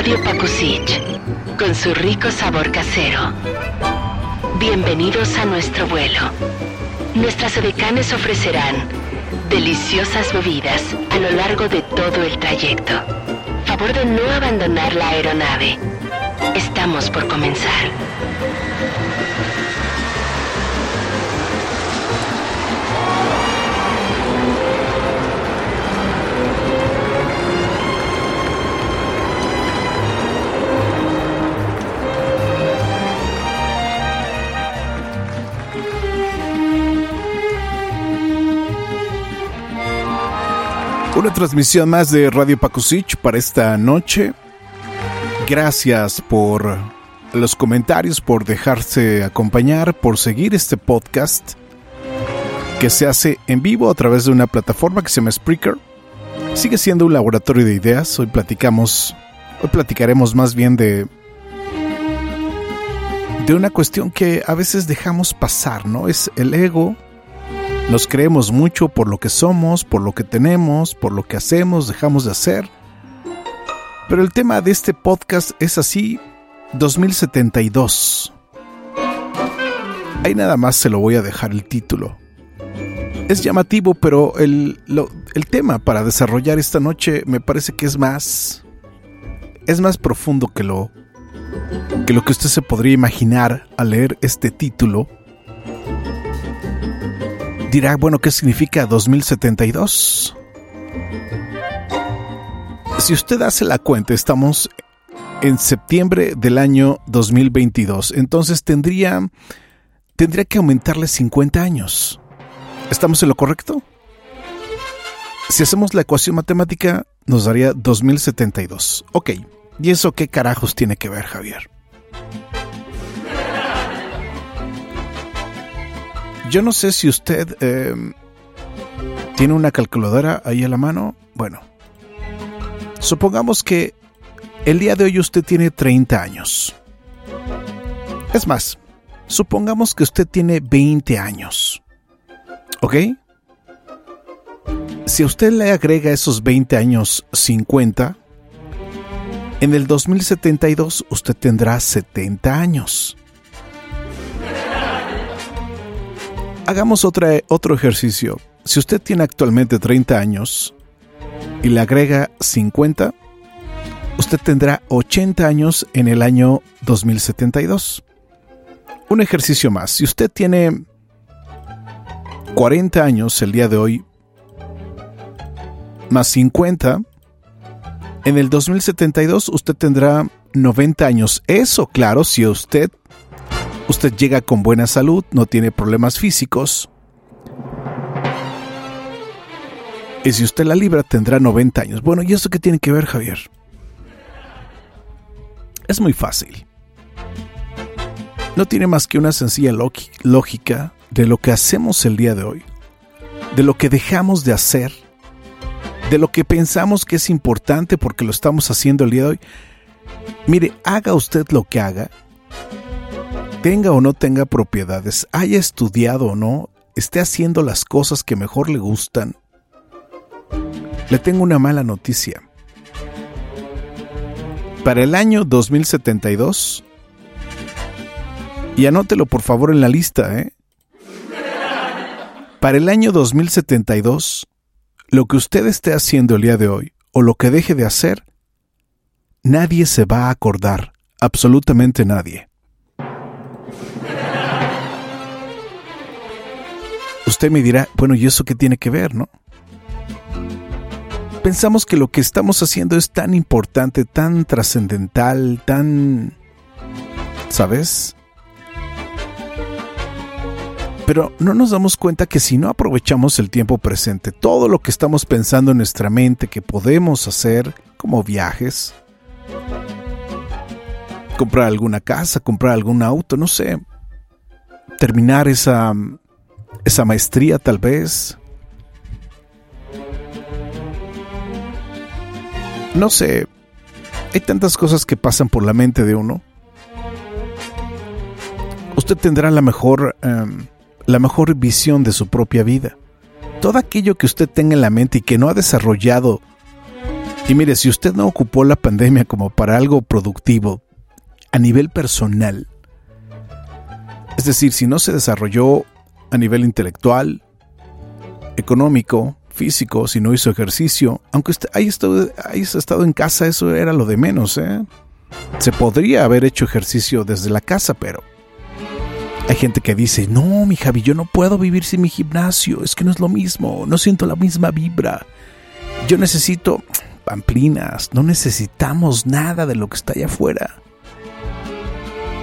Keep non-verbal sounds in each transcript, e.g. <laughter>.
Radio con su rico sabor casero. Bienvenidos a nuestro vuelo. Nuestras edecanes ofrecerán deliciosas bebidas a lo largo de todo el trayecto. Favor de no abandonar la aeronave. Estamos por comenzar. Una transmisión más de Radio Pakusich para esta noche. Gracias por los comentarios, por dejarse acompañar, por seguir este podcast que se hace en vivo a través de una plataforma que se llama Spreaker. Sigue siendo un laboratorio de ideas. Hoy platicamos, hoy platicaremos más bien de de una cuestión que a veces dejamos pasar, ¿no? Es el ego nos creemos mucho por lo que somos, por lo que tenemos, por lo que hacemos, dejamos de hacer. Pero el tema de este podcast es así 2072. Ahí nada más se lo voy a dejar el título. Es llamativo, pero el, el tema para desarrollar esta noche me parece que es más. es más profundo que lo. que lo que usted se podría imaginar al leer este título dirá, bueno, ¿qué significa 2072? Si usted hace la cuenta, estamos en septiembre del año 2022, entonces tendría, tendría que aumentarle 50 años. ¿Estamos en lo correcto? Si hacemos la ecuación matemática, nos daría 2072. Ok, ¿y eso qué carajos tiene que ver, Javier? Yo no sé si usted eh, tiene una calculadora ahí a la mano. Bueno, supongamos que el día de hoy usted tiene 30 años. Es más, supongamos que usted tiene 20 años. ¿Ok? Si usted le agrega esos 20 años 50, en el 2072 usted tendrá 70 años. Hagamos otra, otro ejercicio. Si usted tiene actualmente 30 años y le agrega 50, usted tendrá 80 años en el año 2072. Un ejercicio más. Si usted tiene 40 años el día de hoy, más 50, en el 2072 usted tendrá 90 años. Eso, claro, si usted usted llega con buena salud, no tiene problemas físicos. Y si usted la libra, tendrá 90 años. Bueno, ¿y eso qué tiene que ver, Javier? Es muy fácil. No tiene más que una sencilla lógica de lo que hacemos el día de hoy, de lo que dejamos de hacer, de lo que pensamos que es importante porque lo estamos haciendo el día de hoy. Mire, haga usted lo que haga, tenga o no tenga propiedades, haya estudiado o no, esté haciendo las cosas que mejor le gustan, le tengo una mala noticia. Para el año 2072, y anótelo por favor en la lista, ¿eh? Para el año 2072, lo que usted esté haciendo el día de hoy o lo que deje de hacer, nadie se va a acordar, absolutamente nadie. Usted me dirá, bueno, ¿y eso qué tiene que ver, no? Pensamos que lo que estamos haciendo es tan importante, tan trascendental, tan... ¿Sabes? Pero no nos damos cuenta que si no aprovechamos el tiempo presente, todo lo que estamos pensando en nuestra mente que podemos hacer, como viajes, comprar alguna casa, comprar algún auto, no sé, terminar esa, esa maestría tal vez. No sé, hay tantas cosas que pasan por la mente de uno. Usted tendrá la mejor, em, la mejor visión de su propia vida. Todo aquello que usted tenga en la mente y que no ha desarrollado. Y mire, si usted no ocupó la pandemia como para algo productivo a nivel personal, es decir, si no se desarrolló a nivel intelectual, económico, físico, si no hizo ejercicio, aunque haya estado, estado en casa, eso era lo de menos. ¿eh? Se podría haber hecho ejercicio desde la casa, pero hay gente que dice, no, mi Javi, yo no puedo vivir sin mi gimnasio, es que no es lo mismo, no siento la misma vibra. Yo necesito pamplinas, no necesitamos nada de lo que está allá afuera.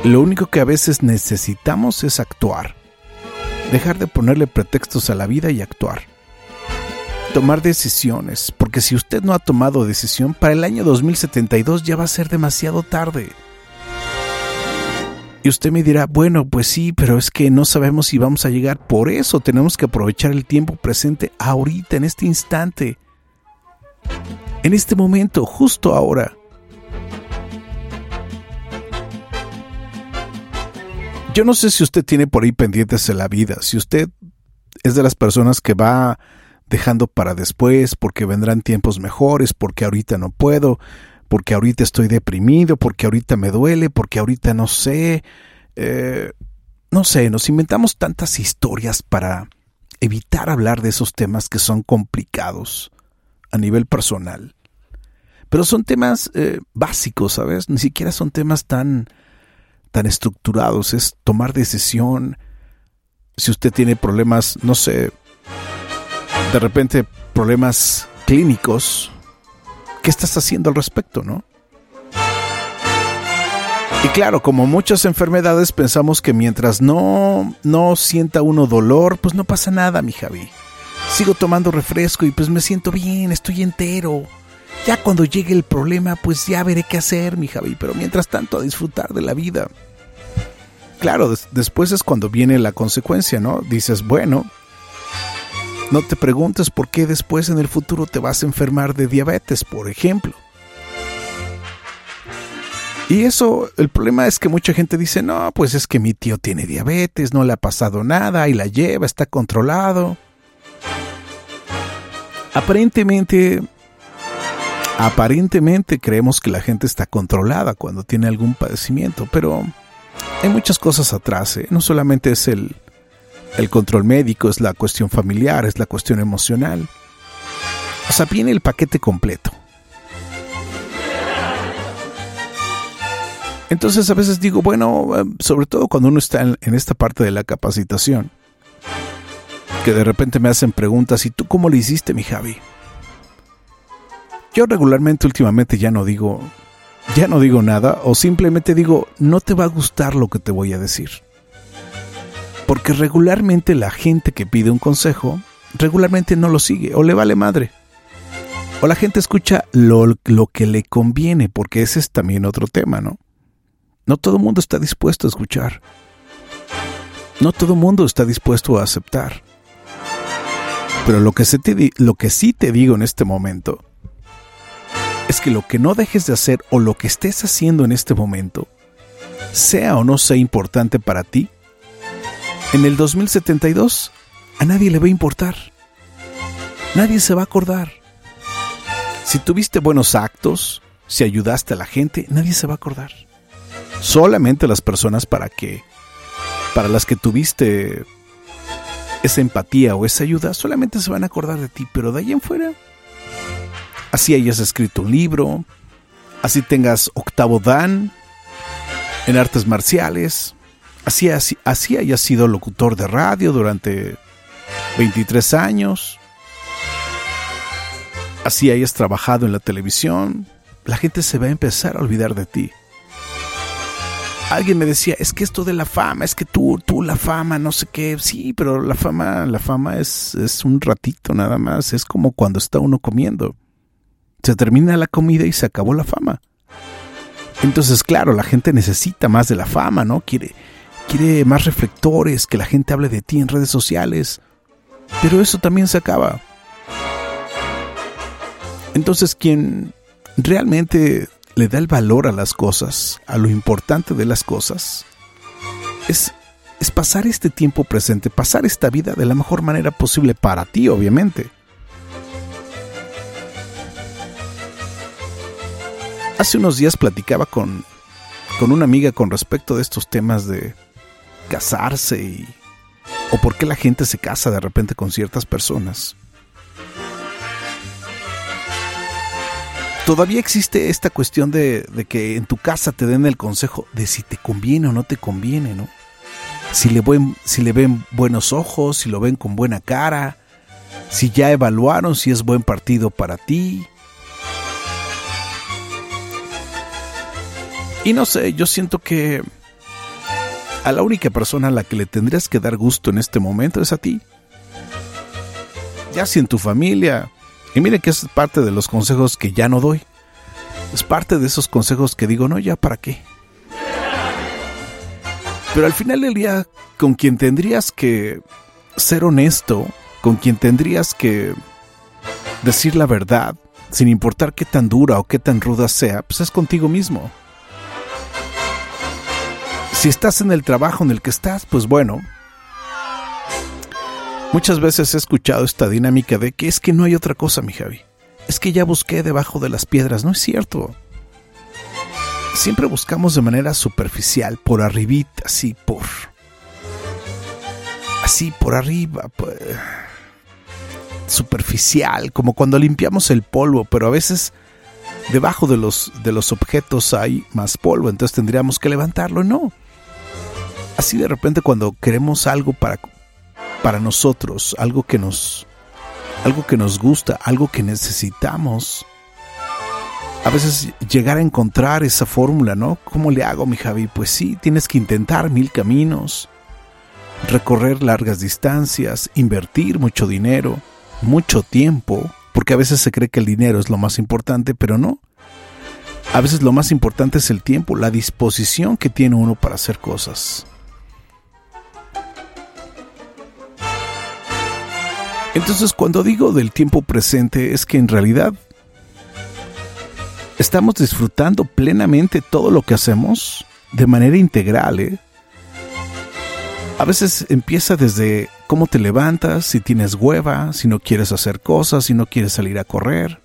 Lo único que a veces necesitamos es actuar. Dejar de ponerle pretextos a la vida y actuar tomar decisiones, porque si usted no ha tomado decisión, para el año 2072 ya va a ser demasiado tarde. Y usted me dirá, bueno, pues sí, pero es que no sabemos si vamos a llegar. Por eso tenemos que aprovechar el tiempo presente ahorita, en este instante. En este momento, justo ahora. Yo no sé si usted tiene por ahí pendientes en la vida, si usted es de las personas que va dejando para después, porque vendrán tiempos mejores, porque ahorita no puedo, porque ahorita estoy deprimido, porque ahorita me duele, porque ahorita no sé. Eh, no sé, nos inventamos tantas historias para evitar hablar de esos temas que son complicados a nivel personal. Pero son temas eh, básicos, ¿sabes? Ni siquiera son temas tan, tan estructurados. Es tomar decisión. Si usted tiene problemas, no sé, de repente problemas clínicos, ¿qué estás haciendo al respecto, no? Y claro, como muchas enfermedades pensamos que mientras no no sienta uno dolor, pues no pasa nada, mi Javi. Sigo tomando refresco y pues me siento bien, estoy entero. Ya cuando llegue el problema, pues ya veré qué hacer, mi Javi, pero mientras tanto a disfrutar de la vida. Claro, después es cuando viene la consecuencia, ¿no? Dices, bueno, no te preguntes por qué después en el futuro te vas a enfermar de diabetes, por ejemplo. Y eso, el problema es que mucha gente dice, no, pues es que mi tío tiene diabetes, no le ha pasado nada y la lleva, está controlado. Aparentemente, aparentemente creemos que la gente está controlada cuando tiene algún padecimiento, pero hay muchas cosas atrás, ¿eh? no solamente es el, el control médico, es la cuestión familiar, es la cuestión emocional. O sea, viene el paquete completo. Entonces a veces digo, bueno, eh, sobre todo cuando uno está en, esta parte de la capacitación, que de repente me hacen preguntas, ¿y tú cómo le hiciste, mi Javi? Yo regularmente últimamente ya no digo, ya no digo nada, o simplemente digo, no te va a gustar lo que te voy a decir. Porque regularmente la gente que pide un consejo, regularmente no lo sigue o le vale madre. O la gente escucha lo, lo que le conviene, porque ese es también otro tema, ¿no? No todo el mundo está dispuesto a escuchar. No todo el mundo está dispuesto a aceptar. Pero lo que, se te lo que sí te digo en este momento es que lo que no dejes de hacer o lo que estés haciendo en este momento, sea o no sea importante para ti, en el 2072 a nadie le va a importar. Nadie se va a acordar. Si tuviste buenos actos, si ayudaste a la gente, nadie se va a acordar. Solamente las personas para que para las que tuviste esa empatía o esa ayuda, solamente se van a acordar de ti, pero de ahí en fuera así hayas escrito un libro, así tengas octavo dan en artes marciales, así, así, así haya sido locutor de radio durante 23 años, así hayas trabajado en la televisión, la gente se va a empezar a olvidar de ti. alguien me decía, es que esto de la fama, es que tú, tú la fama, no sé qué, sí, pero la fama, la fama es, es un ratito nada más, es como cuando está uno comiendo. Se termina la comida y se acabó la fama. Entonces, claro, la gente necesita más de la fama, ¿no? Quiere, quiere más reflectores, que la gente hable de ti en redes sociales. Pero eso también se acaba. Entonces, quien realmente le da el valor a las cosas, a lo importante de las cosas, es, es pasar este tiempo presente, pasar esta vida de la mejor manera posible para ti, obviamente. Hace unos días platicaba con, con una amiga con respecto de estos temas de casarse y, o por qué la gente se casa de repente con ciertas personas. Todavía existe esta cuestión de, de, que en tu casa te den el consejo de si te conviene o no te conviene, ¿no? Si le, ven, si le ven buenos ojos, si lo ven con buena cara, si ya evaluaron si es buen partido para ti. Y no sé, yo siento que a la única persona a la que le tendrías que dar gusto en este momento es a ti. Ya si en tu familia, y mire que es parte de los consejos que ya no doy. Es parte de esos consejos que digo, no, ya para qué. Pero al final del día, con quien tendrías que ser honesto, con quien tendrías que decir la verdad, sin importar qué tan dura o qué tan ruda sea, pues es contigo mismo. Si estás en el trabajo en el que estás, pues bueno, Muchas veces he escuchado esta dinámica de que es que no hay otra cosa, mi Javi. Es que ya busqué debajo de las piedras. No es cierto. Siempre buscamos de manera superficial, por arribita, así por... Así por arriba, pues, superficial, como cuando limpiamos el polvo, pero a veces debajo de los, de los objetos hay más polvo, entonces tendríamos que levantarlo. No. Así de repente cuando queremos algo para para nosotros, algo que nos algo que nos gusta, algo que necesitamos. A veces llegar a encontrar esa fórmula, ¿no? ¿Cómo le hago, mi Javi? Pues sí, tienes que intentar mil caminos, recorrer largas distancias, invertir mucho dinero, mucho tiempo, porque a veces se cree que el dinero es lo más importante, pero no. A veces lo más importante es el tiempo, la disposición que tiene uno para hacer cosas. Entonces cuando digo del tiempo presente es que en realidad estamos disfrutando plenamente todo lo que hacemos de manera integral. ¿eh? A veces empieza desde cómo te levantas, si tienes hueva, si no quieres hacer cosas, si no quieres salir a correr,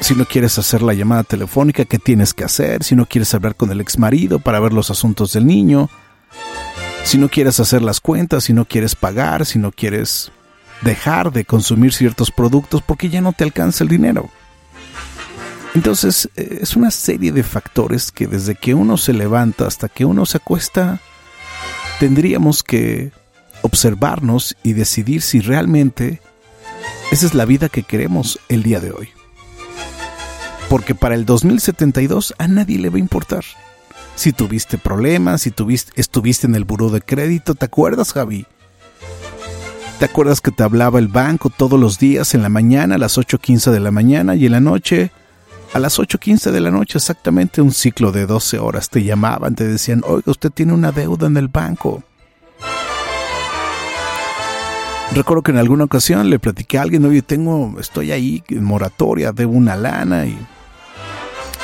si no quieres hacer la llamada telefónica que tienes que hacer, si no quieres hablar con el ex marido para ver los asuntos del niño, si no quieres hacer las cuentas, si no quieres pagar, si no quieres dejar de consumir ciertos productos porque ya no te alcanza el dinero. Entonces eh, es una serie de factores que desde que uno se levanta hasta que uno se acuesta, tendríamos que observarnos y decidir si realmente esa es la vida que queremos el día de hoy. Porque para el 2072 a nadie le va a importar si tuviste problemas, si tuviste, estuviste en el buró de crédito, ¿te acuerdas, Javi? ¿Te acuerdas que te hablaba el banco todos los días en la mañana a las 8.15 de la mañana y en la noche a las 8.15 de la noche, exactamente un ciclo de 12 horas, te llamaban, te decían, oiga, usted tiene una deuda en el banco. Recuerdo que en alguna ocasión le platiqué a alguien, oye, tengo, estoy ahí en moratoria, debo una lana y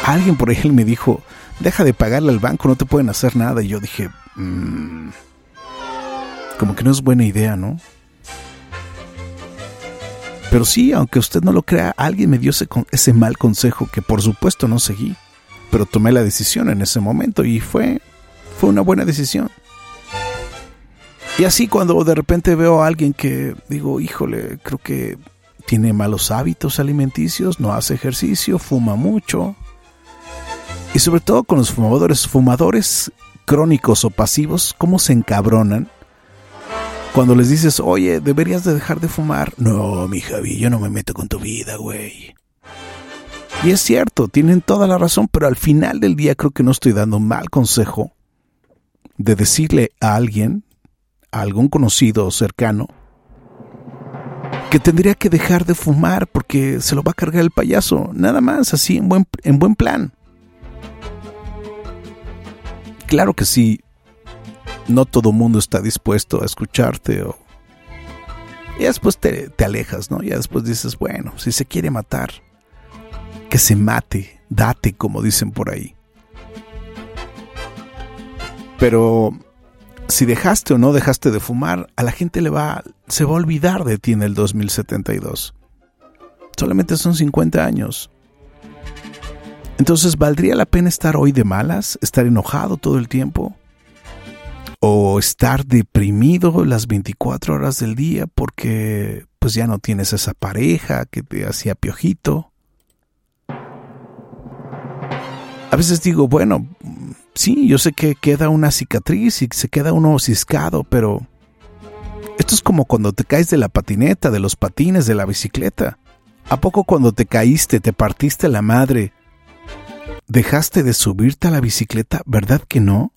alguien por ahí me dijo, deja de pagarle al banco, no te pueden hacer nada. Y yo dije, mmm, como que no es buena idea, ¿no? Pero sí, aunque usted no lo crea, alguien me dio ese, ese mal consejo que por supuesto no seguí, pero tomé la decisión en ese momento y fue, fue una buena decisión. Y así cuando de repente veo a alguien que digo, híjole, creo que tiene malos hábitos alimenticios, no hace ejercicio, fuma mucho, y sobre todo con los fumadores, fumadores crónicos o pasivos, cómo se encabronan cuando les dices, oye, deberías de dejar de fumar. No, mi Javi, yo no me meto con tu vida, güey. Y es cierto, tienen toda la razón, pero al final del día creo que no estoy dando mal consejo de decirle a alguien, a algún conocido cercano, que tendría que dejar de fumar porque se lo va a cargar el payaso. Nada más, así, en buen, en buen plan. Claro que sí, no todo mundo está dispuesto a escucharte o... Y después te, te alejas, ¿no? Ya después dices, bueno, si se quiere matar, que se mate, date, como dicen por ahí. Pero si dejaste o no dejaste de fumar, a la gente le va, se va a olvidar de ti en el 2072. Solamente son 50 años. Entonces, ¿valdría la pena estar hoy de malas? ¿Estar enojado todo el tiempo? ¿O estar deprimido las 24 horas del día porque pues ya no tienes esa pareja que te hacía piojito? A veces digo, bueno, sí, yo sé que queda una cicatriz y se queda uno ciscado, pero esto es como cuando te caes de la patineta, de los patines, de la bicicleta. ¿A poco cuando te caíste, te partiste la madre, dejaste de subirte a la bicicleta? ¿Verdad que no?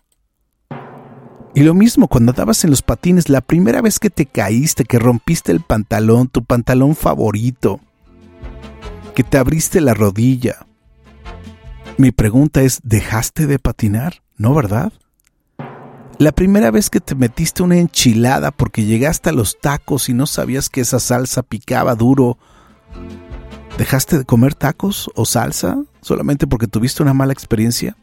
Y lo mismo cuando andabas en los patines, la primera vez que te caíste, que rompiste el pantalón, tu pantalón favorito, que te abriste la rodilla, mi pregunta es, ¿dejaste de patinar? ¿No, verdad? La primera vez que te metiste una enchilada porque llegaste a los tacos y no sabías que esa salsa picaba duro, ¿dejaste de comer tacos o salsa solamente porque tuviste una mala experiencia?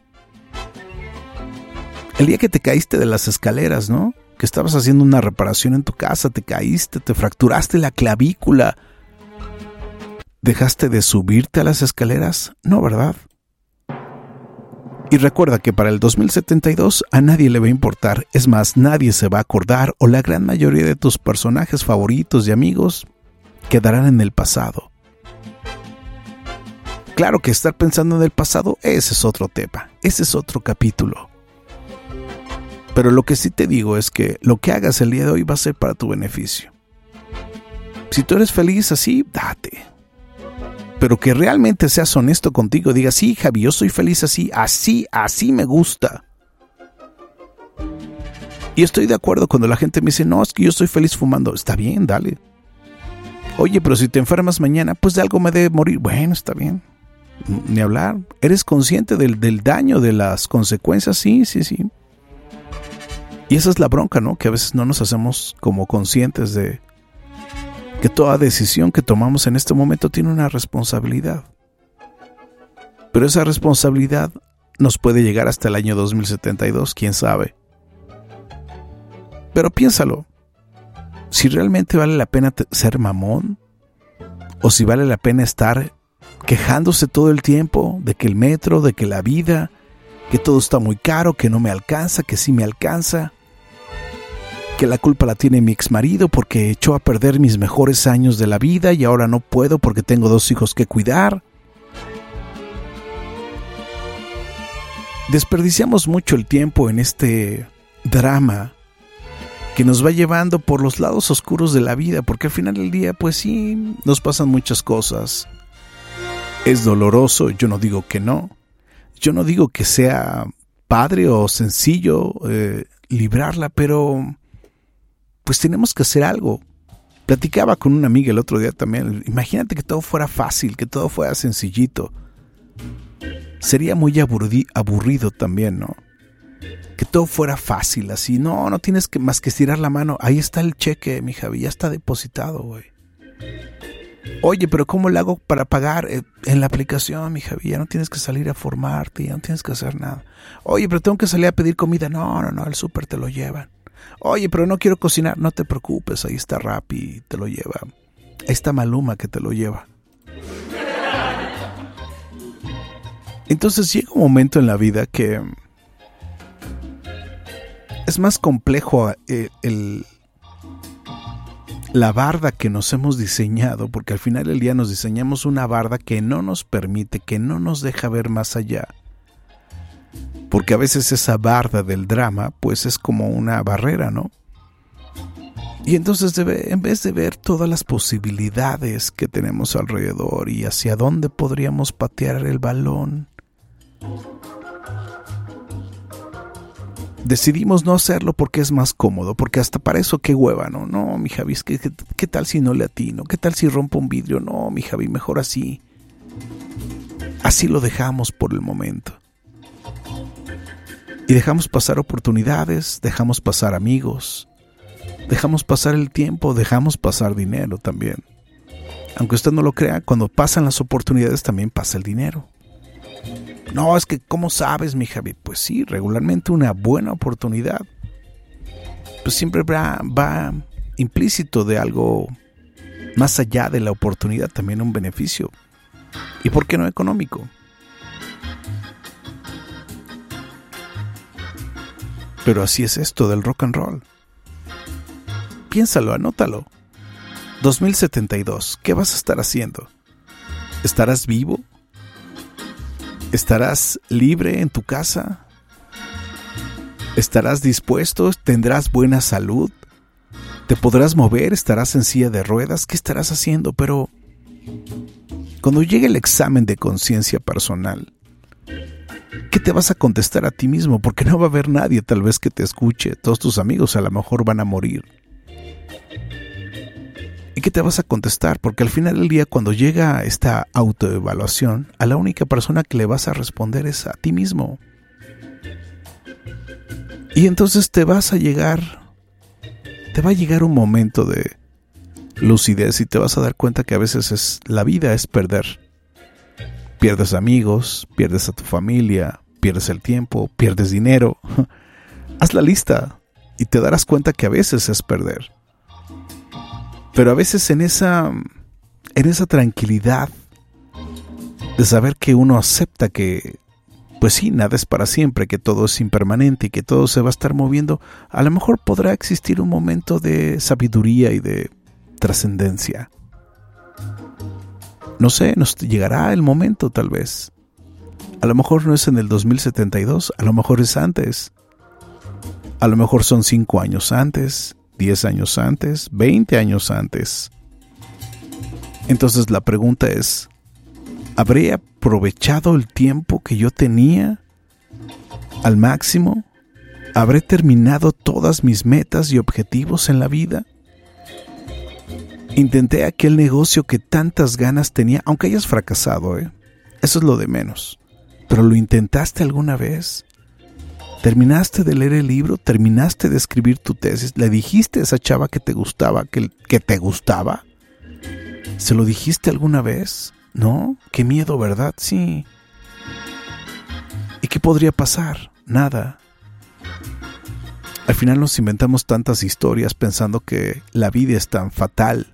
El día que te caíste de las escaleras, ¿no? Que estabas haciendo una reparación en tu casa, te caíste, te fracturaste la clavícula. ¿Dejaste de subirte a las escaleras? No, ¿verdad? Y recuerda que para el 2072 a nadie le va a importar, es más, nadie se va a acordar o la gran mayoría de tus personajes favoritos y amigos quedarán en el pasado. Claro que estar pensando en el pasado, ese es otro tema, ese es otro capítulo. Pero lo que sí te digo es que lo que hagas el día de hoy va a ser para tu beneficio. Si tú eres feliz así, date pero que realmente seas honesto contigo, digas, sí, Javi, yo soy feliz así, así, así me gusta. Y estoy de acuerdo cuando la gente me dice, no, es que yo soy feliz fumando. Está bien, dale. Oye, pero si te enfermas mañana, pues de algo me debe morir. Bueno, está bien. Ni hablar. ¿Eres consciente del, del daño, de las consecuencias? Sí, sí, sí. Y esa es la bronca, ¿no? Que a veces no nos hacemos como conscientes de, que toda decisión que tomamos en este momento tiene una responsabilidad. Pero esa responsabilidad nos puede llegar hasta el año 2072, quién sabe. Pero piénsalo, si realmente vale la pena ser mamón, o si vale la pena estar quejándose todo el tiempo de que el metro, de que la vida, que todo está muy caro, que no me alcanza, que sí me alcanza, que la culpa la tiene mi ex marido porque echó a perder mis mejores años de la vida y ahora no puedo porque tengo dos hijos que cuidar. Desperdiciamos mucho el tiempo en este drama que nos va llevando por los lados oscuros de la vida, porque al final del día, pues sí, nos pasan muchas cosas. Es doloroso, yo no digo que no. Yo no digo que sea padre o sencillo eh, librarla, pero pues tenemos que hacer algo. Platicaba con una amiga el otro día también. Imagínate que todo fuera fácil, que todo fuera sencillito. Sería muy aburrido también, ¿no? Que todo fuera fácil, así. No, no tienes que más que estirar la mano. Ahí está el cheque, mi Javi, ya está depositado, güey. Oye, pero ¿cómo le hago para pagar eh, en la aplicación, mi Javi? Ya no tienes que salir a formarte, ya no tienes que hacer nada. Oye, pero tengo que salir a pedir comida. No, no, no, el súper te lo llevan. Oye, pero no quiero cocinar. No te preocupes, ahí está Rappi, te lo lleva. Ahí está Maluma que te lo lleva. Entonces llega un momento en la vida que es más complejo eh, el, la barda que nos hemos diseñado, porque al final del día nos diseñamos una barda que no nos permite, que no nos deja ver más allá porque a veces esa barda del drama pues es como una barrera, ¿no? Y entonces en vez de ver todas las posibilidades que tenemos alrededor y hacia dónde podríamos patear el balón, decidimos no hacerlo porque es más cómodo, porque hasta para eso qué hueva, ¿no? No, mi Javi, ¿qué, qué, tal si no le atino? ¿Qué tal si rompo un vidrio? No, mi Javi, mejor así. Así lo dejamos por el momento. Y dejamos pasar oportunidades, dejamos pasar amigos, dejamos pasar el tiempo, dejamos pasar dinero también. Aunque usted no lo crea, cuando pasan las oportunidades también pasa el dinero. No, es que, ¿cómo sabes, mi Javi? Pues sí, regularmente una buena oportunidad, pues siempre va, va implícito de algo más allá de la oportunidad, también un beneficio. ¿Y por qué no económico? Pero así es esto del rock and roll. Piénsalo, anótalo. 2072, ¿qué vas a estar haciendo? ¿Estarás vivo? ¿Estarás libre en tu casa? ¿Estarás dispuesto? ¿Tendrás buena salud? ¿Te podrás mover? ¿Estarás en silla de ruedas? ¿Qué estarás haciendo? Pero cuando llegue el examen de conciencia personal, ¿qué te vas a contestar a ti mismo? Porque no va a haber nadie tal vez que te escuche. Todos tus amigos a lo mejor van a morir. ¿Y qué te vas a contestar? Porque al final del día, cuando llega esta autoevaluación, a la única persona que le vas a responder es a ti mismo. Y entonces te vas a llegar, te va a llegar un momento de lucidez y te vas a dar cuenta que a veces es la vida es perder pierdes amigos, pierdes a tu familia, pierdes el tiempo, pierdes dinero. <laughs> Haz la lista y te darás cuenta que a veces es perder. Pero a veces en esa en esa tranquilidad de saber que uno acepta que pues sí, nada es para siempre, que todo es impermanente y que todo se va a estar moviendo, a lo mejor podrá existir un momento de sabiduría y de trascendencia. No sé, nos llegará el momento tal vez. A lo mejor no es en el 2072, a lo mejor es antes. A lo mejor son 5 años antes, 10 años antes, 20 años antes. Entonces la pregunta es, ¿habré aprovechado el tiempo que yo tenía al máximo? ¿Habré terminado todas mis metas y objetivos en la vida? Intenté aquel negocio que tantas ganas tenía, aunque hayas fracasado, ¿eh? Eso es lo de menos. Pero lo intentaste alguna vez. ¿Terminaste de leer el libro? ¿Terminaste de escribir tu tesis? ¿Le dijiste a esa chava que te gustaba, que, que te gustaba? ¿Se lo dijiste alguna vez? ¿No? Qué miedo, ¿verdad? Sí. ¿Y qué podría pasar? Nada. Al final nos inventamos tantas historias pensando que la vida es tan fatal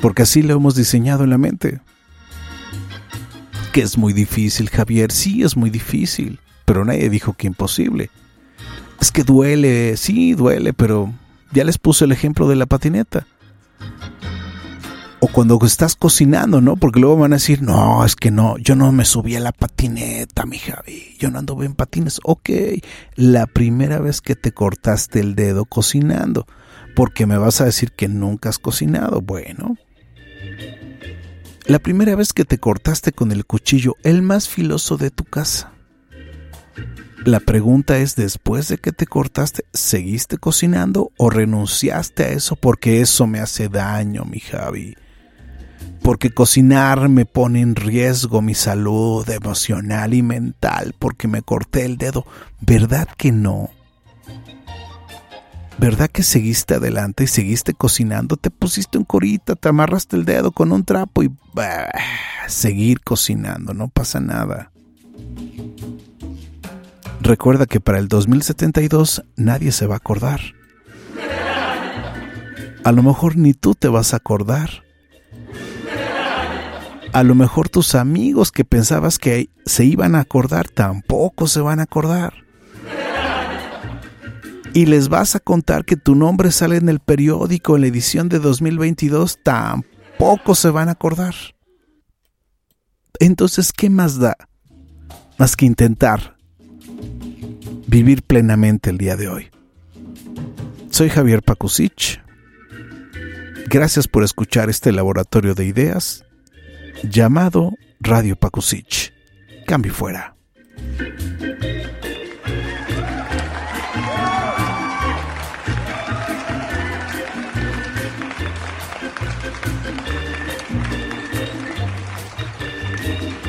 porque así lo hemos diseñado en la mente. Que es muy difícil, Javier, sí es muy difícil, pero nadie dijo que imposible. Es que duele, sí duele, pero ya les puse el ejemplo de la patineta. O cuando estás cocinando, ¿no? Porque luego van a decir, no, es que no, yo no me subí a la patineta, mi Javi, yo no ando en patines. Ok, la primera vez que te cortaste el dedo cocinando, porque me vas a decir que nunca has cocinado. Bueno, la primera vez que te cortaste con el cuchillo, el más filoso de tu casa. La pregunta es, después de que te cortaste, ¿seguiste cocinando o renunciaste a eso porque eso me hace daño, mi Javi? Porque cocinar me pone en riesgo mi salud emocional y mental porque me corté el dedo. ¿Verdad que no? ¿Verdad que seguiste adelante y seguiste cocinando? Te pusiste un corita, te amarraste el dedo con un trapo y seguir cocinando, no pasa nada. Recuerda que para el 2072 nadie se va a acordar. A lo mejor ni tú te vas a acordar. A lo mejor tus amigos que pensabas que se iban a acordar tampoco se van a acordar y les vas a contar que tu nombre sale en el periódico en la edición de 2022, tampoco se van a acordar. Entonces, ¿qué más da? Más que intentar vivir plenamente el día de hoy. Soy Javier Pakusich. Gracias por escuchar este laboratorio de ideas llamado Radio Pakusich. Cambio fuera.